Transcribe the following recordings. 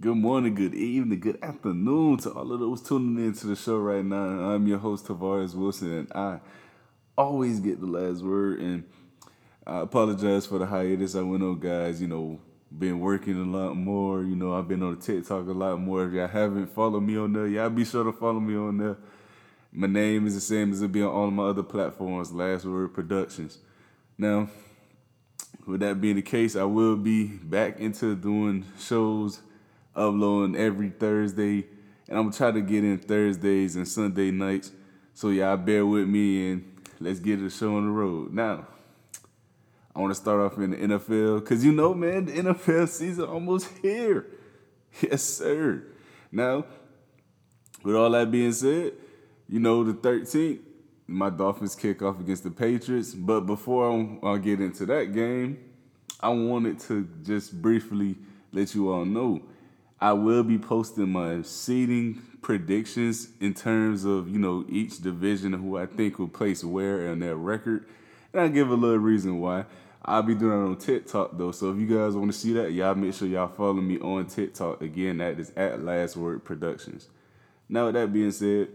Good morning, good evening, good afternoon to all of those tuning in to the show right now. I'm your host, Tavares Wilson, and I always get the last word. And I apologize for the hiatus I went on, guys. You know, been working a lot more. You know, I've been on TikTok a lot more. If y'all haven't followed me on there, y'all be sure to follow me on there. My name is the same as it be on all my other platforms, Last Word Productions. Now, with that being the case, I will be back into doing shows uploading every Thursday, and I'm gonna try to get in Thursdays and Sunday nights. So y'all bear with me and let's get the show on the road. Now, I want to start off in the NFL because you know, man, the NFL season almost here. Yes, sir. Now, with all that being said, you know the 13th, my Dolphins kick off against the Patriots. But before I get into that game, I wanted to just briefly let you all know I will be posting my seeding predictions in terms of, you know, each division who I think will place where in their record. And I give a little reason why. I'll be doing it on TikTok though. So if you guys want to see that, y'all make sure y'all follow me on TikTok. Again, that is at Last Word Productions. Now with that being said,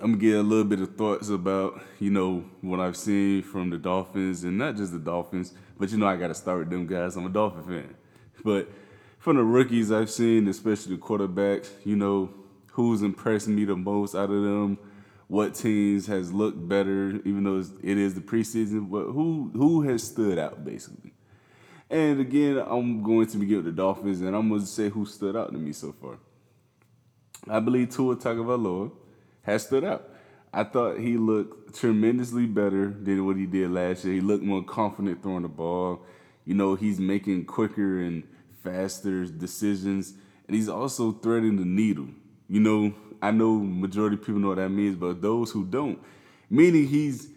I'm gonna get a little bit of thoughts about, you know, what I've seen from the Dolphins and not just the Dolphins, but you know I gotta start with them guys. I'm a Dolphin fan. But from the rookies I've seen, especially the quarterbacks, you know, who's impressed me the most out of them, what teams has looked better, even though it is the preseason, but who who has stood out basically. And again, I'm going to begin with the Dolphins, and I'm going to say who stood out to me so far. I believe Tua Tagovailoa has stood out. I thought he looked tremendously better than what he did last year. He looked more confident throwing the ball. You know, he's making quicker and faster decisions, and he's also threading the needle. You know, I know majority people know what that means, but those who don't, meaning he's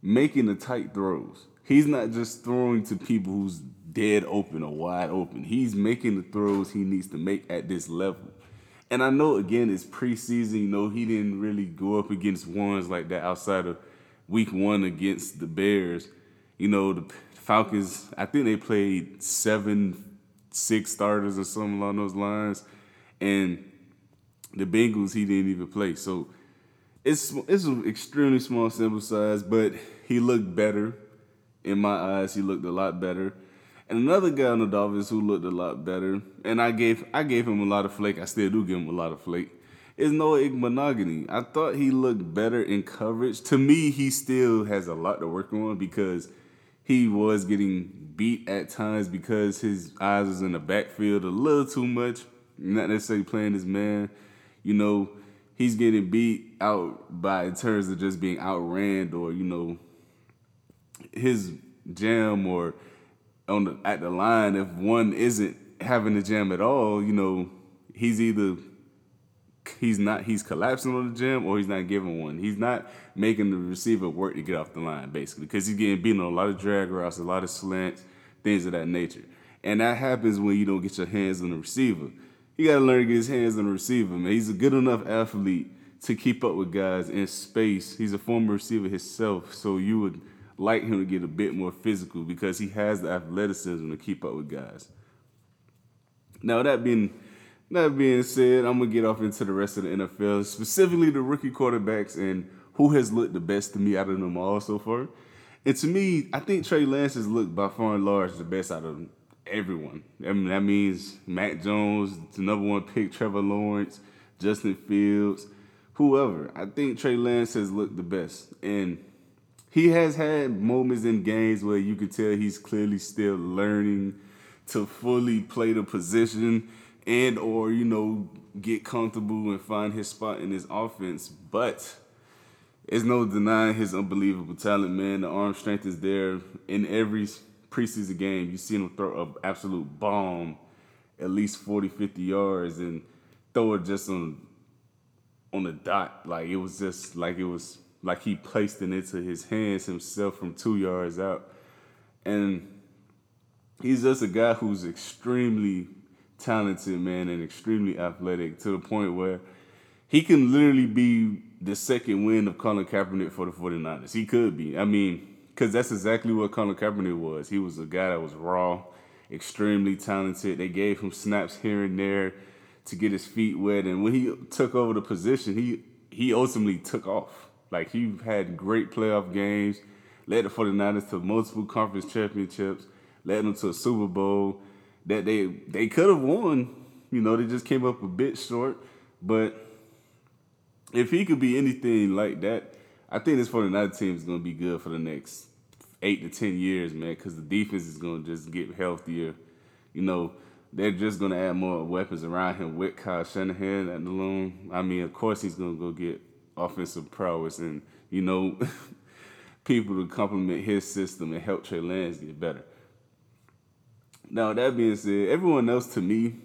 making the tight throws. He's not just throwing to people who's dead open or wide open. He's making the throws he needs to make at this level. And I know again it's preseason, you know, he didn't really go up against ones like that outside of week one against the Bears. You know, the Falcons, I think they played seven six starters or something along those lines. And the Bengals, he didn't even play. So it's it's an extremely small sample size, but he looked better. In my eyes, he looked a lot better. And another guy on the Dolphins who looked a lot better, and I gave I gave him a lot of flake. I still do give him a lot of flake. Is Noah Igbinoghene. I thought he looked better in coverage. To me, he still has a lot to work on because he was getting beat at times because his eyes was in the backfield a little too much. Not necessarily playing his man. You know, he's getting beat out by in terms of just being outran or, you know, his jam or on the at the line, if one isn't having the jam at all, you know, he's either he's not he's collapsing on the jam or he's not giving one. He's not making the receiver work to get off the line basically because he's getting beaten on a lot of drag routes, a lot of slants, things of that nature. And that happens when you don't get your hands on the receiver. He got to learn to get his hands on the receiver, man. He's a good enough athlete to keep up with guys in space. He's a former receiver himself, so you would like him to get a bit more physical because he has the athleticism to keep up with guys. Now that being that being said, I'm gonna get off into the rest of the NFL, specifically the rookie quarterbacks and who has looked the best to me out of them all so far. And to me, I think Trey Lance has looked by far and large the best out of everyone. I mean, that means Mac Jones, the number one pick, Trevor Lawrence, Justin Fields, whoever. I think Trey Lance has looked the best. And he has had moments in games where you could tell he's clearly still learning to fully play the position and or you know get comfortable and find his spot in his offense but there's no denying his unbelievable talent man. The arm strength is there in every preseason game. You see him throw an absolute bomb at least 40 50 yards and throw it just on on the dot. Like it was just like it was like he placed it into his hands himself from two yards out. And he's just a guy who's extremely talented, man, and extremely athletic to the point where he can literally be the second win of Colin Kaepernick for the 49ers. He could be. I mean, because that's exactly what Colin Kaepernick was. He was a guy that was raw. extremely talented. They gave him snaps here and there to get his feet wet, and when he took over the position, he he ultimately took off. Like he had great playoff games, led the 49ers to multiple conference championships, led them to a Super Bowl that they they could have won. You know, they just came up a bit short, but if he could be anything like that, I think this 49 team is going to be good for the next eight to 10 years, man, because the defense is going to just get healthier. You know, they're just going to add more weapons around him with Kyle Shanahan at the loom. I mean, of course, he's going to go get offensive prowess and, you know, people to complement his system and help Trey Lance get better. Now, that being said, everyone else to me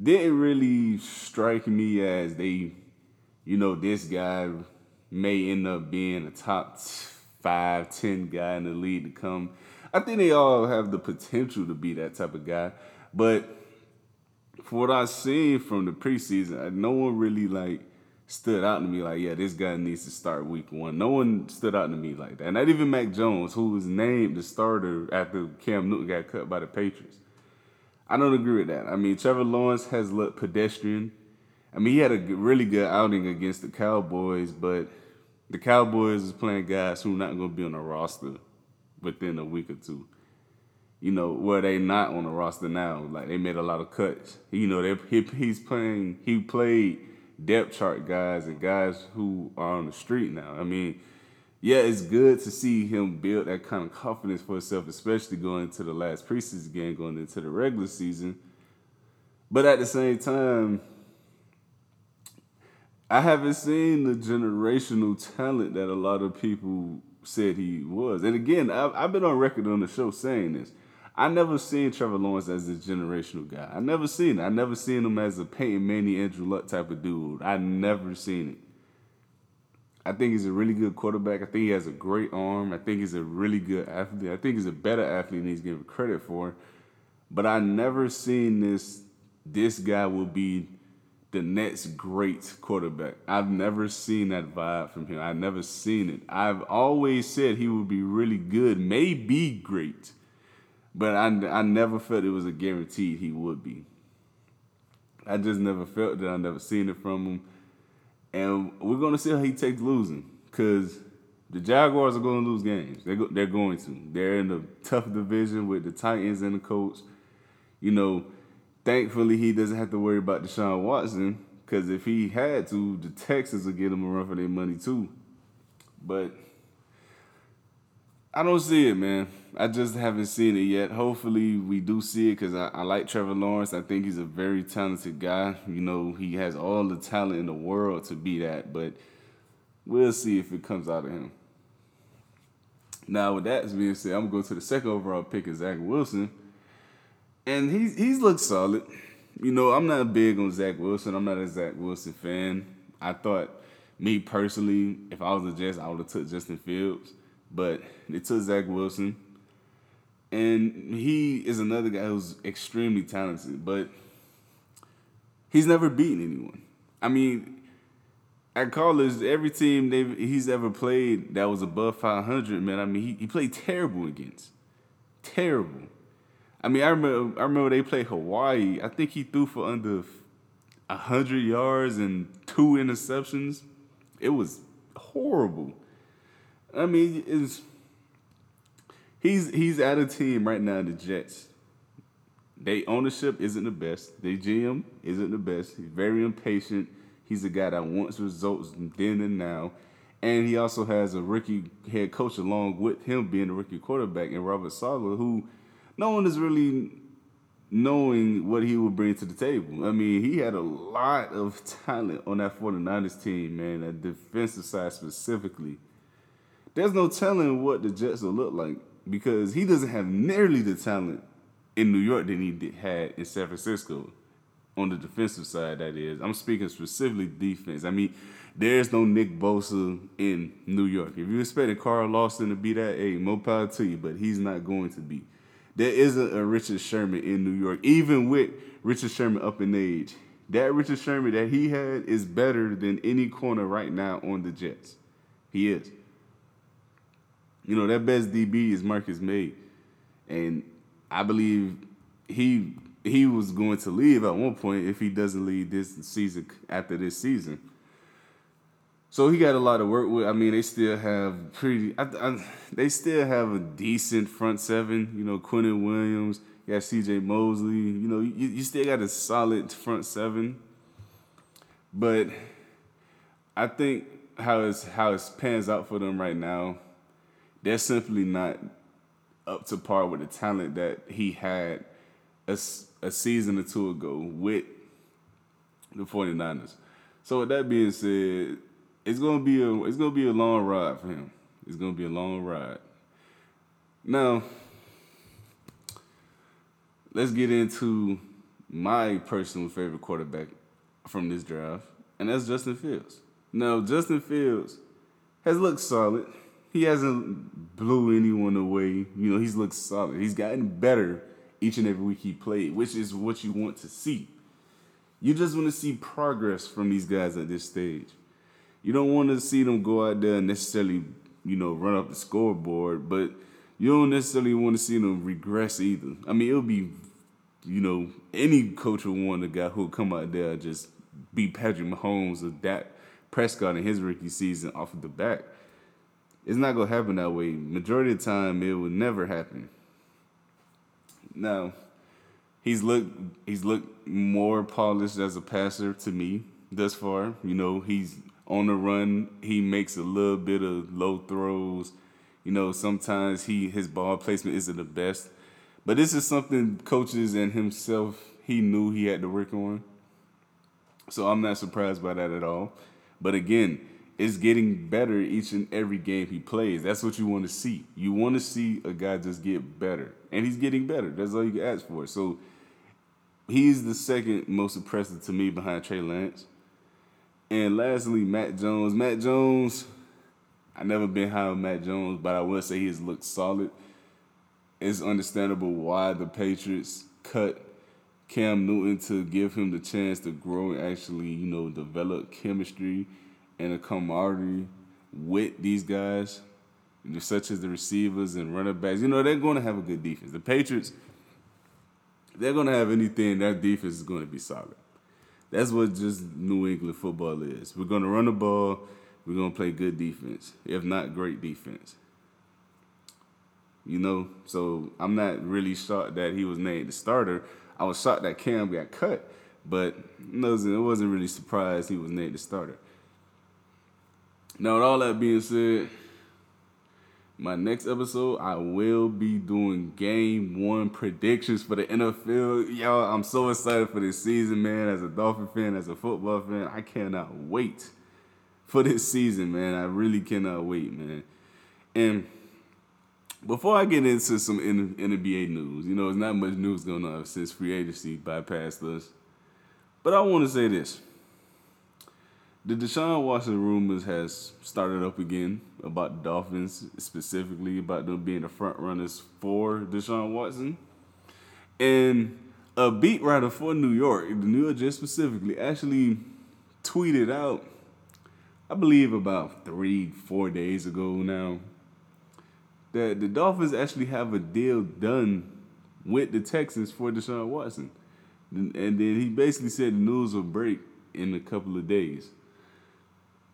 didn't really strike me as they you know, this guy may end up being a top five, ten guy in the league to come. I think they all have the potential to be that type of guy. But for what I've seen from the preseason, no one really like stood out to me like, yeah, this guy needs to start week one. No one stood out to me like that. Not even Mac Jones, who was named the starter after Cam Newton got cut by the Patriots. I don't agree with that. I mean, Trevor Lawrence has looked pedestrian. I mean, he had a really good outing against the Cowboys, but the Cowboys is playing guys who are not going to be on the roster within a week or two. You know, where they not on the roster now, like they made a lot of cuts. You know, they he, he's playing. He played depth chart guys and guys who are on the street now. I mean, yeah, it's good to see him build that kind of confidence for himself, especially going into the last preseason game, going into the regular season. But at the same time, I haven't seen the generational talent that a lot of people said he was. And again, I've, I've been on record on the show saying this. I never seen Trevor Lawrence as a generational guy. I never seen it. I never seen him as a Peyton Manning, Andrew Luck type of dude. I never seen it. I think he's a really good quarterback. I think he has a great arm. I think he's a really good athlete. I think he's a better athlete than he's given credit for. But I never seen this. This guy will be the next great quarterback. I've never seen that vibe from him. I've never seen it. I've always said he would be really good, maybe great, but I, I never felt it was a guarantee he would be. I just never felt that. I never seen it from him. And we're to see how he takes losing because the Jaguars are to lose games. They're, go, they're going to. They're in a tough division with the Titans and the Colts. You know, thankfully he doesn't have to worry about Deshaun Watson because if he had to, the Texans would get him a run for their money too. But I don't see it, man. I just haven't seen it yet. Hopefully, we do see it because I, I, like Trevor Lawrence. I think he's a very talented guy. You know, he has all the talent in the world to be that, but we'll see if it comes out of him. Now, with that being said, I'm going to go to the second overall pick of Zach Wilson and he's he's looked solid. You know, I'm not big on Zach Wilson. I'm not a Zach Wilson fan. I thought, me personally, if I was a Jets, I would have took Justin Fields, but they took Zach Wilson, and he is another guy who's extremely talented, but he's never beaten anyone. I mean, at college, every team they he's ever played that was above 500, man. I mean, he, he played terrible against, terrible. I mean, I remember I remember they played Hawaii. I think he threw for under hundred yards and two interceptions. It was horrible. I mean, it's he's he's at a team right now, the Jets. They ownership isn't the best. Their GM isn't the best. He's very impatient. He's a guy that wants results then and now. And he also has a rookie head coach along with him being a rookie quarterback and Robert Saleh, who no one is really knowing what he would bring to the table. I mean, he had a lot of talent on that 49ers team, man, that defensive side specifically. There's no telling what the Jets will look like because he doesn't have nearly the talent in New York than he did, had in San Francisco on the defensive side, that is. I'm speaking specifically defense. I mean, there's no Nick Bosa in New York. If you expected Carl Lawson to be that, hey, more power to you, but he's not going to be. There isn't a Richard Sherman in New York, even with Richard Sherman up in age. That Richard Sherman that he had is better than any corner right now on the Jets. He is. You know, that best DB is Marcus Maye. And I believe he he was going to leave at one point if he doesn't leave this season after this season. So he got a lot of work with. I mean, they still have pretty. I, I, they still have a decent front seven. You know, Quinnen Williams. You got C.J. Mosley. You know, you, you still got a solid front seven. But I think how it's how it pans out for them right now, they're simply not up to par with the talent that he had a, a season or two ago with the 49ers. So with that being said, it's gonna be a it's gonna be a long ride for him. It's gonna be a long ride. Now, let's get into my personal favorite quarterback from this draft, and that's Justin Fields. Now, Justin Fields has looked solid. He hasn't blew anyone away. You know, he's looked solid. He's gotten better each and every week he played, which is what you want to see. You just want to see progress from these guys at this stage. You don't want to see them go out there and necessarily, you know, run up the scoreboard, but you don't necessarily want to see them regress either. I mean, it'll be, you know, any coach would want a guy who'll come out there and just beat Patrick Mahomes or Dak Prescott in his rookie season off of the back. It's not gonna happen that way. Majority of the time, it would never happen. Now, he's looked he's looked more polished as a passer to me thus far. You know, he's on the run. He makes a little bit of low throws. You know, sometimes he his ball placement isn't the best. But this is something coaches and himself he knew he had to work on. So I'm not surprised by that at all. But again, it's getting better each and every game he plays. That's what you want to see. You want to see a guy just get better. And he's getting better. That's all you can ask for. So he's the second most impressive to me behind Trey Lance. And lastly, Mac Jones. Mac Jones, I never been high on Mac Jones, but I will say he has looked solid. It's understandable why the Patriots cut Cam Newton to give him the chance to grow and actually, you know, develop chemistry and a camaraderie with these guys, such as the receivers and running backs. You know, they're going to have a good defense. The Patriots, they're going to have anything. Their defense is going to be solid. That's what just New England football is. We're going to run the ball. We're going to play good defense, if not great defense. You know, so I'm not really shocked that he was named the starter. I was shocked that Cam got cut, but it wasn't really surprised he was named the starter. Now, with all that being said, my next episode, I will be doing game one predictions for the NFL. Y'all, I'm so excited for this season, man. As a Dolphin fan, as a football fan, I cannot wait for this season, man. I really cannot wait, man. And before I get into some NBA news, you know, there's not much news going on since free agency bypassed us. But I want to say this. The Deshaun Watson rumors has started up again about the Dolphins, specifically about them being the front runners for Deshaun Watson. And a beat writer for New York, the New York Jets specifically, actually tweeted out, I believe about three, four days ago now, that the Dolphins actually have a deal done with the Texans for Deshaun Watson. And then he basically said the news will break in a couple of days.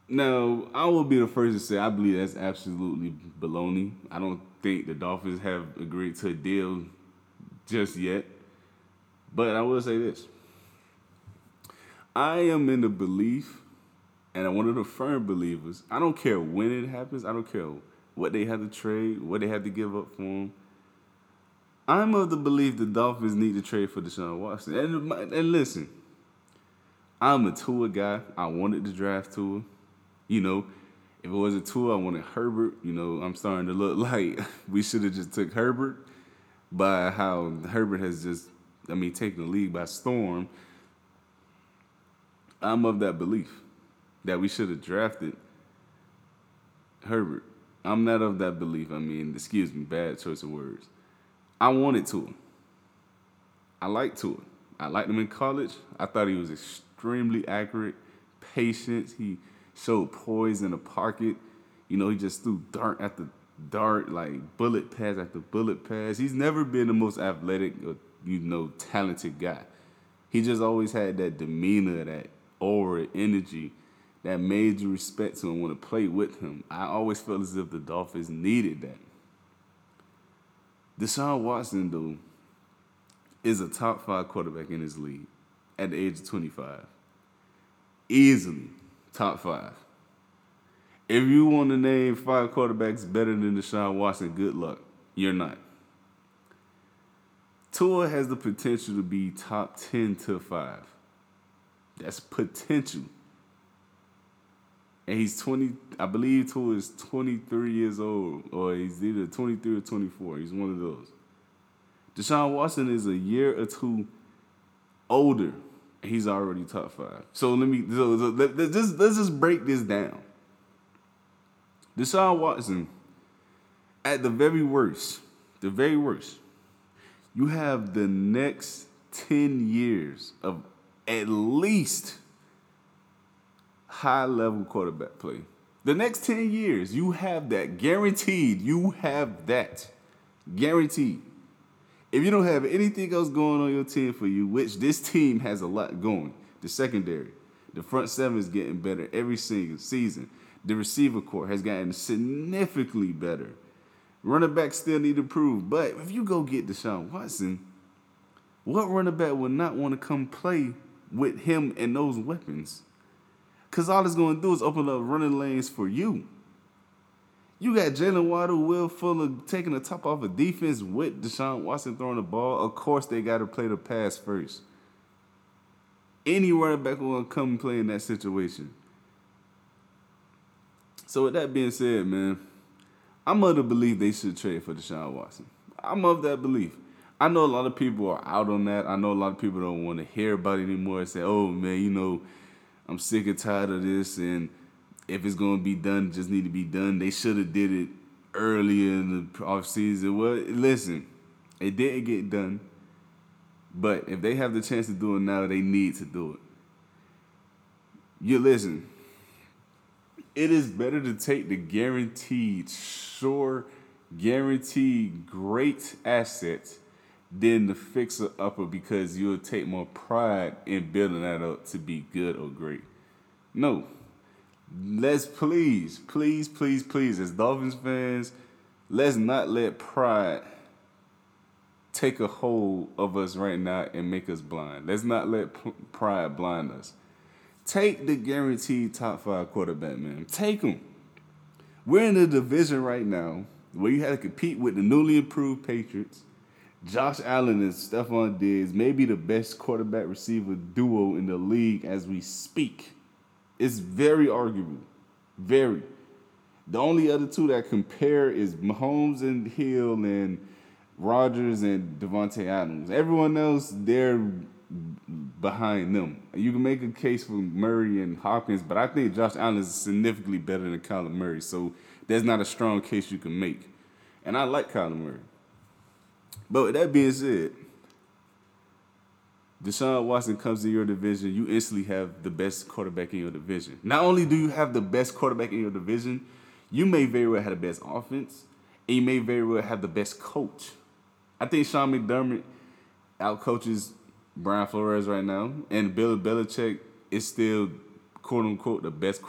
Now, I will be the first to say I believe that's absolutely baloney. I don't think the Dolphins have agreed to a deal just yet. But I will say this. I am in the belief, and I'm one of the firm believers. I don't care when it happens. I don't care what they had to trade, what they had to give up for him. I'm of the belief the Dolphins need to trade for Deshaun Watson. And, and listen, I'm a Tua guy. I wanted to draft Tua. You know, if it wasn't Tua, I wanted Herbert. You know, I'm starting to look like we should have just took Herbert by how Herbert has just, I mean, taken the league by storm. I'm of that belief that we should have drafted Herbert. I'm not of that belief. I mean, excuse me, bad choice of words. I wanted to. I liked Tua. I liked him in college. I thought he was extremely accurate, patient. He showed poise in the pocket. You know, he just threw dart after dart, like bullet pass after bullet pass. He's never been the most athletic or you know talented guy. He just always had that demeanor, that aura, energy that made you respect him and want to play with him. I always felt as if the Dolphins needed that. Deshaun Watson, though, is a top five quarterback in his league at the age of 25. Easily top five. If you want to name five quarterbacks better than Deshaun Watson, good luck. You're not. Tua has the potential to be top 10 to 5. That's potential. And he's 20, I believe Tua is 23 years old, or he's either 23 or 24. He's one of those. Deshaun Watson is a year or two older, he's already top five. So let me, so, so let, let's, just, let's just break this down. Deshaun Watson, at the very worst, the very worst, you have the next 10 years of at least high level quarterback play. The next 10 years, you have that guaranteed. You have that guaranteed. If you don't have anything else going on your team for you, which this team has a lot going, the secondary, the front seven is getting better every single season. The receiver core has gotten significantly better. Running back still need to prove, but if you go get Deshaun Watson, what running back would not want to come play with him and those weapons? Because all it's going to do is open up running lanes for you. You got Jaylen Waddle, Will Fuller taking the top off a of defense with Deshaun Watson throwing the ball. Of course, they got to play the pass first. Any running back will come and play in that situation. So with that being said, man, I'm of the belief they should trade for Deshaun Watson. I'm of that belief. I know a lot of people are out on that. I know a lot of people don't want to hear about it anymore and say, oh man, you know, I'm sick and tired of this and if it's gonna be done, just need to be done. They should have did it earlier in the off season. Well, listen, it didn't get done. But if they have the chance to do it now, they need to do it. You listen. It is better to take the guaranteed, sure, guaranteed great assets than the fixer upper because you'll take more pride in building that up to be good or great. No, let's please, please, please, please, as Dolphins fans, let's not let pride take a hold of us right now and make us blind. Let's not let pride blind us. Take the guaranteed top five quarterback, man. Take him. We're in a division right now where you have to compete with the newly improved Patriots. Josh Allen and Stefon Diggs may be the best quarterback receiver duo in the league as we speak. It's very arguable. Very. The only other two that compare is Mahomes and Hill and Rodgers and Davante Adams. Everyone else, they're behind them. You can make a case for Murray and Hopkins, but I think Josh Allen is significantly better than Kyler Murray. So there's not a strong case you can make. And I like Kyler Murray. But with that being said, Deshaun Watson comes to your division, you instantly have the best quarterback in your division. Not only do you have the best quarterback in your division, you may very well have the best offense, and you may very well have the best coach. I think Sean McDermott outcoaches Brian Flores right now, and Bill Belichick is still quote unquote the best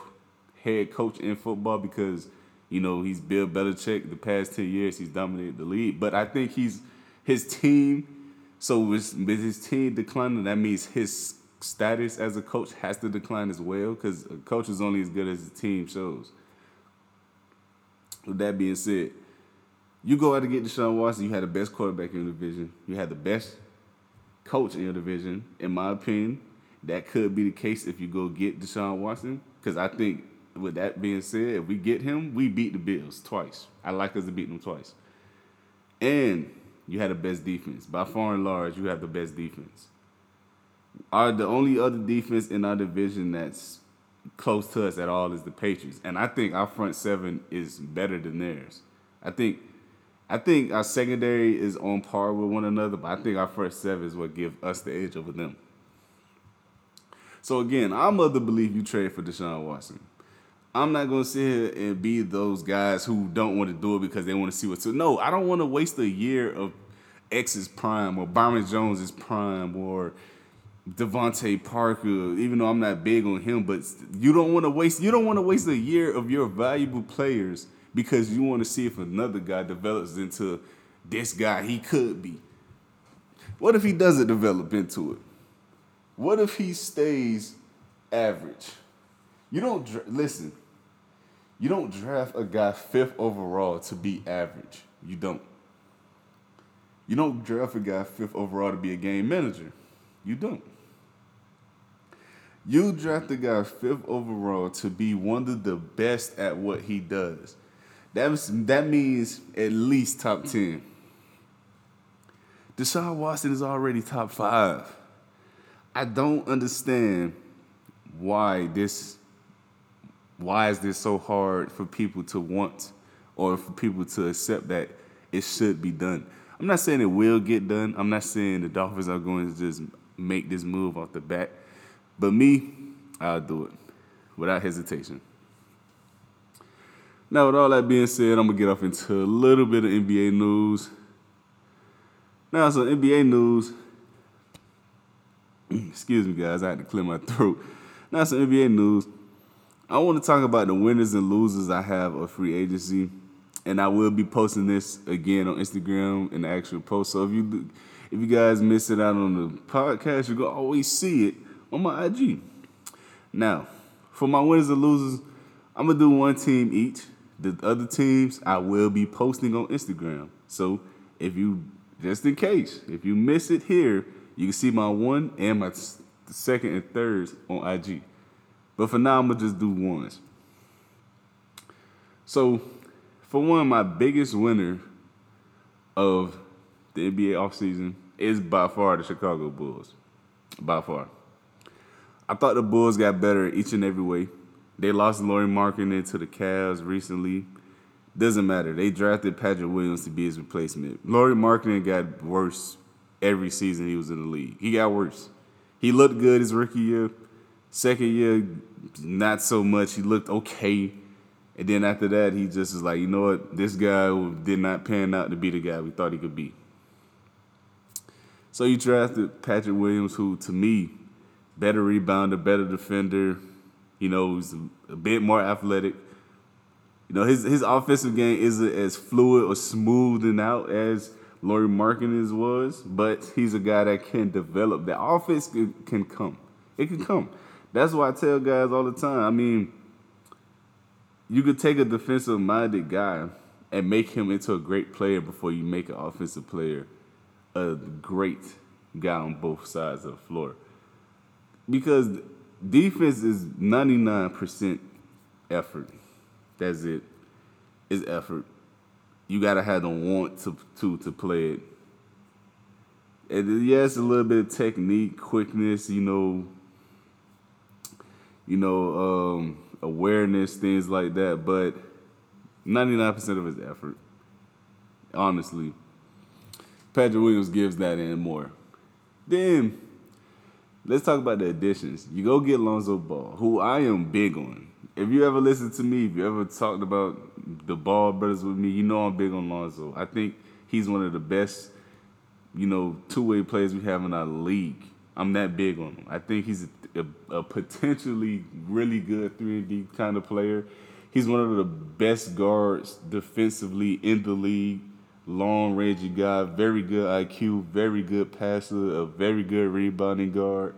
head coach in football because you know he's Bill Belichick. The past ten years, he's dominated the league, but I think he's his team so with, with his team declining, that means his status as a coach has to decline as well because a coach is only as good as the team shows. With that being said, you go out to get Deshaun Watson, you had the best quarterback in your division. You had the best coach in your division. In my opinion, that could be the case if you go get Deshaun Watson. Because I think, with that being said, if we get him, we beat the Bills twice. I like us to beat them twice. And you had the best defense. By far and large, you have the best defense. Our the only other defense in our division that's close to us at all is the Patriots, and I think our front seven is better than theirs. I think, I think our secondary is on par with one another, but I think our front seven is what give us the edge over them. So again, I'm of the belief you trade for Deshaun Watson. I'm not gonna sit here and be those guys who don't want to do it because they want to see what's. No, I don't want to waste a year of X's prime or Byron Jones' prime or DeVante Parker, even though I'm not big on him, but you don't want to waste you don't want to waste a year of your valuable players because you want to see if another guy develops into this guy he could be. What if he doesn't develop into it? What if he stays average? You don't dra- listen. You don't draft a guy fifth overall to be average. You don't. You don't draft a guy fifth overall to be a game manager. You don't. You draft a guy fifth overall to be one of the best at what he does. That, was, that means at least top 10. Deshaun Watson is already top five. I don't understand why this why is this so hard for people to want or for people to accept that it should be done? I'm not saying it will get done. I'm not saying the Dolphins are going to just make this move off the bat. But me, I'll do it without hesitation. Now, with all that being said, I'm gonna get off into a little bit of NBA news. Now, some NBA news. Excuse me, guys. I had to clear my throat. Now, some NBA news. I want to talk about the winners and losers I have of free agency, and I will be posting this again on Instagram in the actual post. So if you if you guys miss it out on the podcast, you can always see it on my IG. Now, for my winners and losers, I'm gonna do one team each. The other teams I will be posting on Instagram. So if you just in case, if you miss it here, you can see my one and my second and thirds on IG. But for now, I'm gonna just do ones. So, for one, my biggest winner of the NBA offseason is by far the Chicago Bulls. By far. I thought the Bulls got better each and every way. They lost Lauri Markkanen to the Cavs recently. Doesn't matter. They drafted Patrick Williams to be his replacement. Lauri Markkanen got worse every season he was in the league. He got worse. He looked good his rookie year. Second year, not so much. He looked okay. And then after that, he just is like, you know what? This guy did not pan out to be the guy we thought he could be. So you drafted Patrick Williams, who to me, better rebounder, better defender. You know, he's a, bit more athletic. You know, his his offensive game isn't as fluid or smooth and out as Lauri Markkanen's was, but he's a guy that can develop. The offense can, can come. It can come. That's why I tell guys all the time. I mean, you could take a defensive minded guy and make him into a great player before you make an offensive player a great guy on both sides of the floor. Because defense is 99% effort. That's it. It's effort. You gotta have the want to to to play it. And yes, a little bit of technique, quickness, you know, you know, um, awareness, things like that. But 99% of his effort, honestly. Patrick Williams gives that and more. Then let's talk about the additions. You go get Lonzo Ball, who I am big on. If you ever listen to me, if you ever talked about the Ball brothers with me, you know I'm big on Lonzo. I think he's one of the best, you know, two-way players we have in our league. I'm that big on him. I think he's a, a, a potentially really good 3 and D kind of player. He's one of the best guards defensively in the league. Long rangey guy, very good IQ, very good passer, a very good rebounding guard.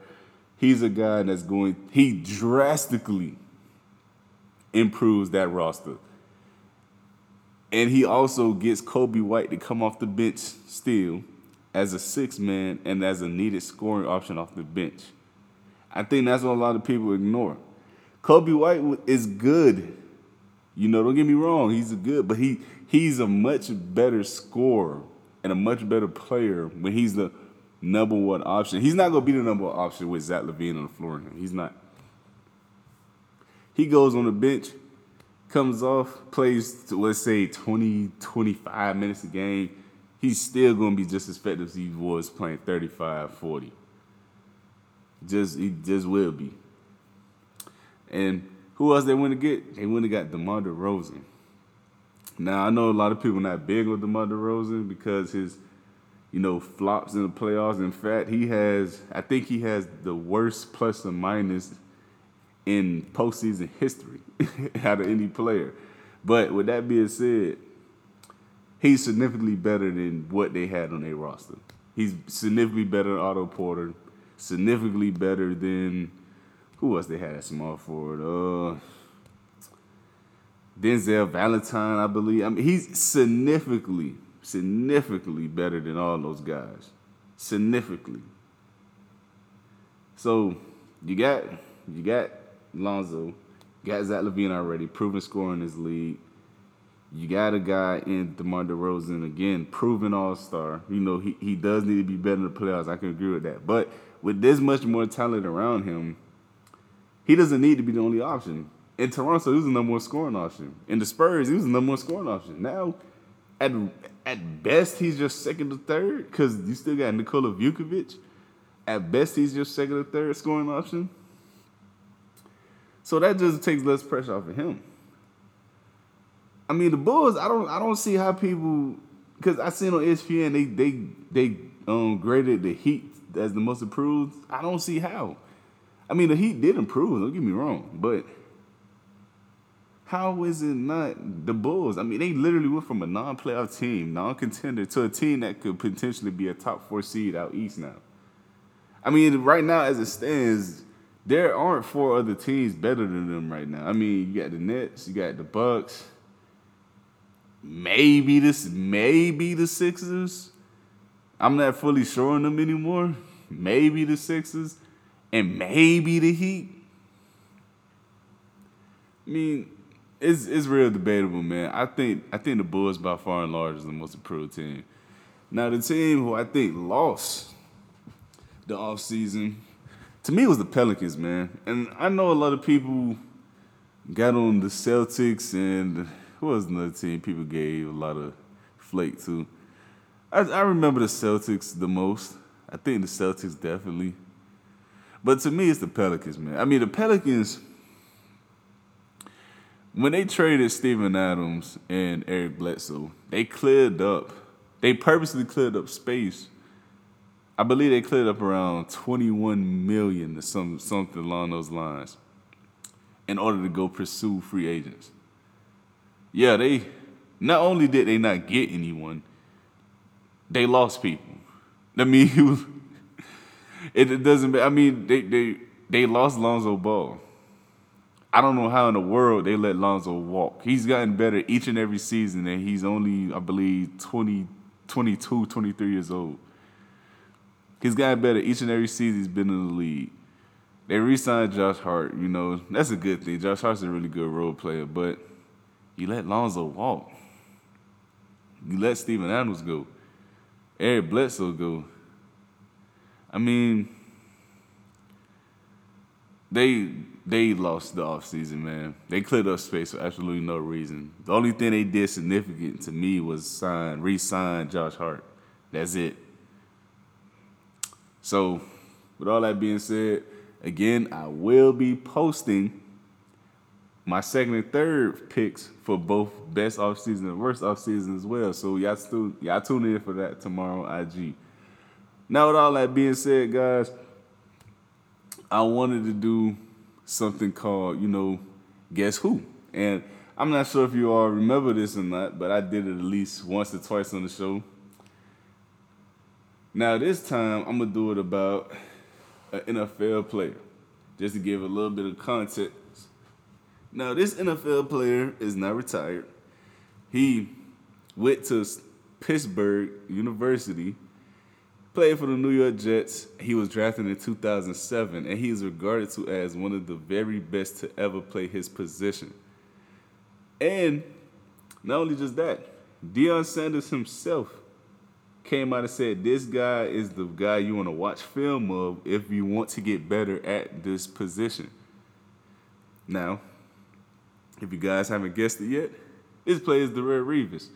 He's a guy that's going. He drastically improves that roster. And he also gets Coby White to come off the bench still as a six man and as a needed scoring option off the bench. I think that's what a lot of people ignore. Coby White is good. You know, don't get me wrong, he's good, but he he's a much better scorer and a much better player when he's the number one option. He's not gonna be the number one option with Zach LaVine on the floor. He's not. He goes on the bench, comes off, plays let's say 20, 25 minutes a game he's still to be just as effective as he was playing 35, 40. Just he just will be. And who else they went to get? They went to got DeMar DeRozan. Now I know a lot of people not big with DeMar DeRozan because his you know, flops in the playoffs. In fact, he has, I think he has the worst plus or minus in postseason history out of any player. But with that being said, he's significantly better than what they had on their roster. He's significantly better than Otto Porter, significantly better than who else they had at small forward? Uh, Denzel Valentine, I believe. I mean, he's significantly, significantly better than all those guys. Significantly. So you got you got Lonzo, got Zach LaVine already, proven scorer in this league. You got a guy in DeMar DeRozan again, proven all star. You know, he, he does need to be better in the playoffs. I can agree with that. But with this much more talent around him, he doesn't need to be the only option. In Toronto, he was the number one scoring option. In the Spurs, he was the number one scoring option. Now, at at best, he's just second or third because you still got Nikola Vucevic. At best, he's just second or third scoring option. So that just takes less pressure off of him. I mean, the Bulls. I don't. I don't see how people because I seen on ESPN they they they um graded the Heat as the most improved. I don't see how. I mean, the Heat did improve. Don't get me wrong, but how is it not the Bulls? I mean, they literally went from a non-playoff team, non-contender, to a team that could potentially be a top four seed out east now. I mean, right now as it stands, there aren't four other teams better than them right now. I mean, you got the Nets, you got the Bucks, maybe this, maybe the Sixers. I'm not fully sure on them anymore. Maybe the Sixers, and maybe the Heat. I mean, it's it's real debatable, man. I think I think the Bulls by far and large is the most improved team. Now the team who I think lost the offseason to me it was the Pelicans, man. And I know a lot of people got on the Celtics and who was another team people gave a lot of flake to. I, I remember the Celtics the most. I think the Celtics definitely. But to me, it's the Pelicans, man. I mean, the Pelicans, when they traded Steven Adams and Eric Bledsoe, they cleared up, they purposely cleared up space I believe they cleared up around 21 million or some something along those lines in order to go pursue free agents. Yeah, they not only did they not get anyone, they lost people. I mean, it, was, it doesn't. I mean, they they they lost Lonzo Ball. I don't know how in the world they let Lonzo walk. He's gotten better each and every season, and he's only, I believe, 20, 22, 23 years old. He's gotten better each and every season he's been in the league. They re-signed Josh Hart. You know that's a good thing. Josh Hart's a really good role player, but you let Lonzo walk. You let Steven Adams go. Eric Bledsoe go. I mean, they they lost the offseason, man. They cleared up space for absolutely no reason. The only thing they did significant to me was sign, re-sign Josh Hart. That's it. So, with all that being said, again, I will be posting my second and third picks for both best offseason and worst offseason as well. So y'all still y'all tune in for that tomorrow IG. Now with all that being said, guys, I wanted to do something called, you know, guess who? And I'm not sure if you all remember this or not, but I did it at least once or twice on the show. Now this time I'm gonna do it about an NFL player, just to give a little bit of context. Now this NFL player is not retired. He went to Pittsburgh University, played for the New York Jets. He was drafted in 2007, and he is regarded to as one of the very best to ever play his position. And not only just that, Deion Sanders himself came out and said this guy is the guy you want to watch film of if you want to get better at this position. Now, if you guys haven't guessed it yet, this player is Darrelle Revis.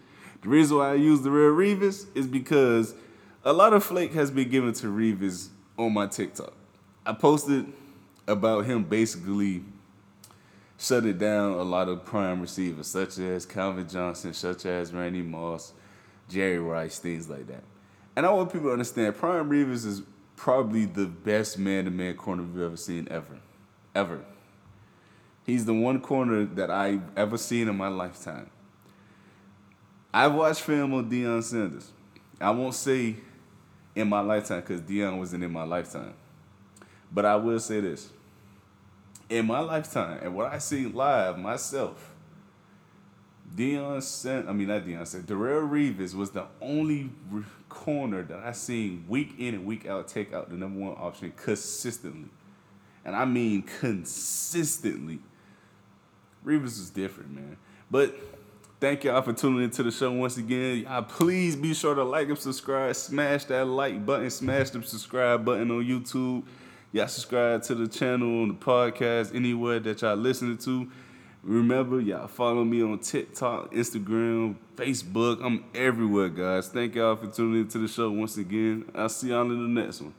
The reason why I use Darrelle Revis is because a lot of flake has been given to Revis on my TikTok. I posted about him basically shutting down a lot of prime receivers, such as Calvin Johnson, such as Randy Moss, Jerry Rice, things like that. And I want people to understand Prime Revis is probably the best man to man corner we've ever seen ever. Ever. He's the one corner that I've ever seen in my lifetime. I've watched film on Deion Sanders. I won't say in my lifetime because Deion wasn't in my lifetime. But I will say this. In my lifetime, and what I see live myself, Deion sent, I mean not Deion said, Darrelle Revis was the only corner that I seen week in and week out take out the number one option consistently. And I mean consistently. Revis is different, man. But thank y'all for tuning into the show once again. Y'all please be sure to like and subscribe. Smash that like button, smash the subscribe button on YouTube. Y'all subscribe to the channel, on the podcast, anywhere that y'all listening to. Remember, y'all follow me on TikTok, Instagram, Facebook. I'm everywhere, guys. Thank y'all for tuning into the show once again. I'll see y'all in the next one.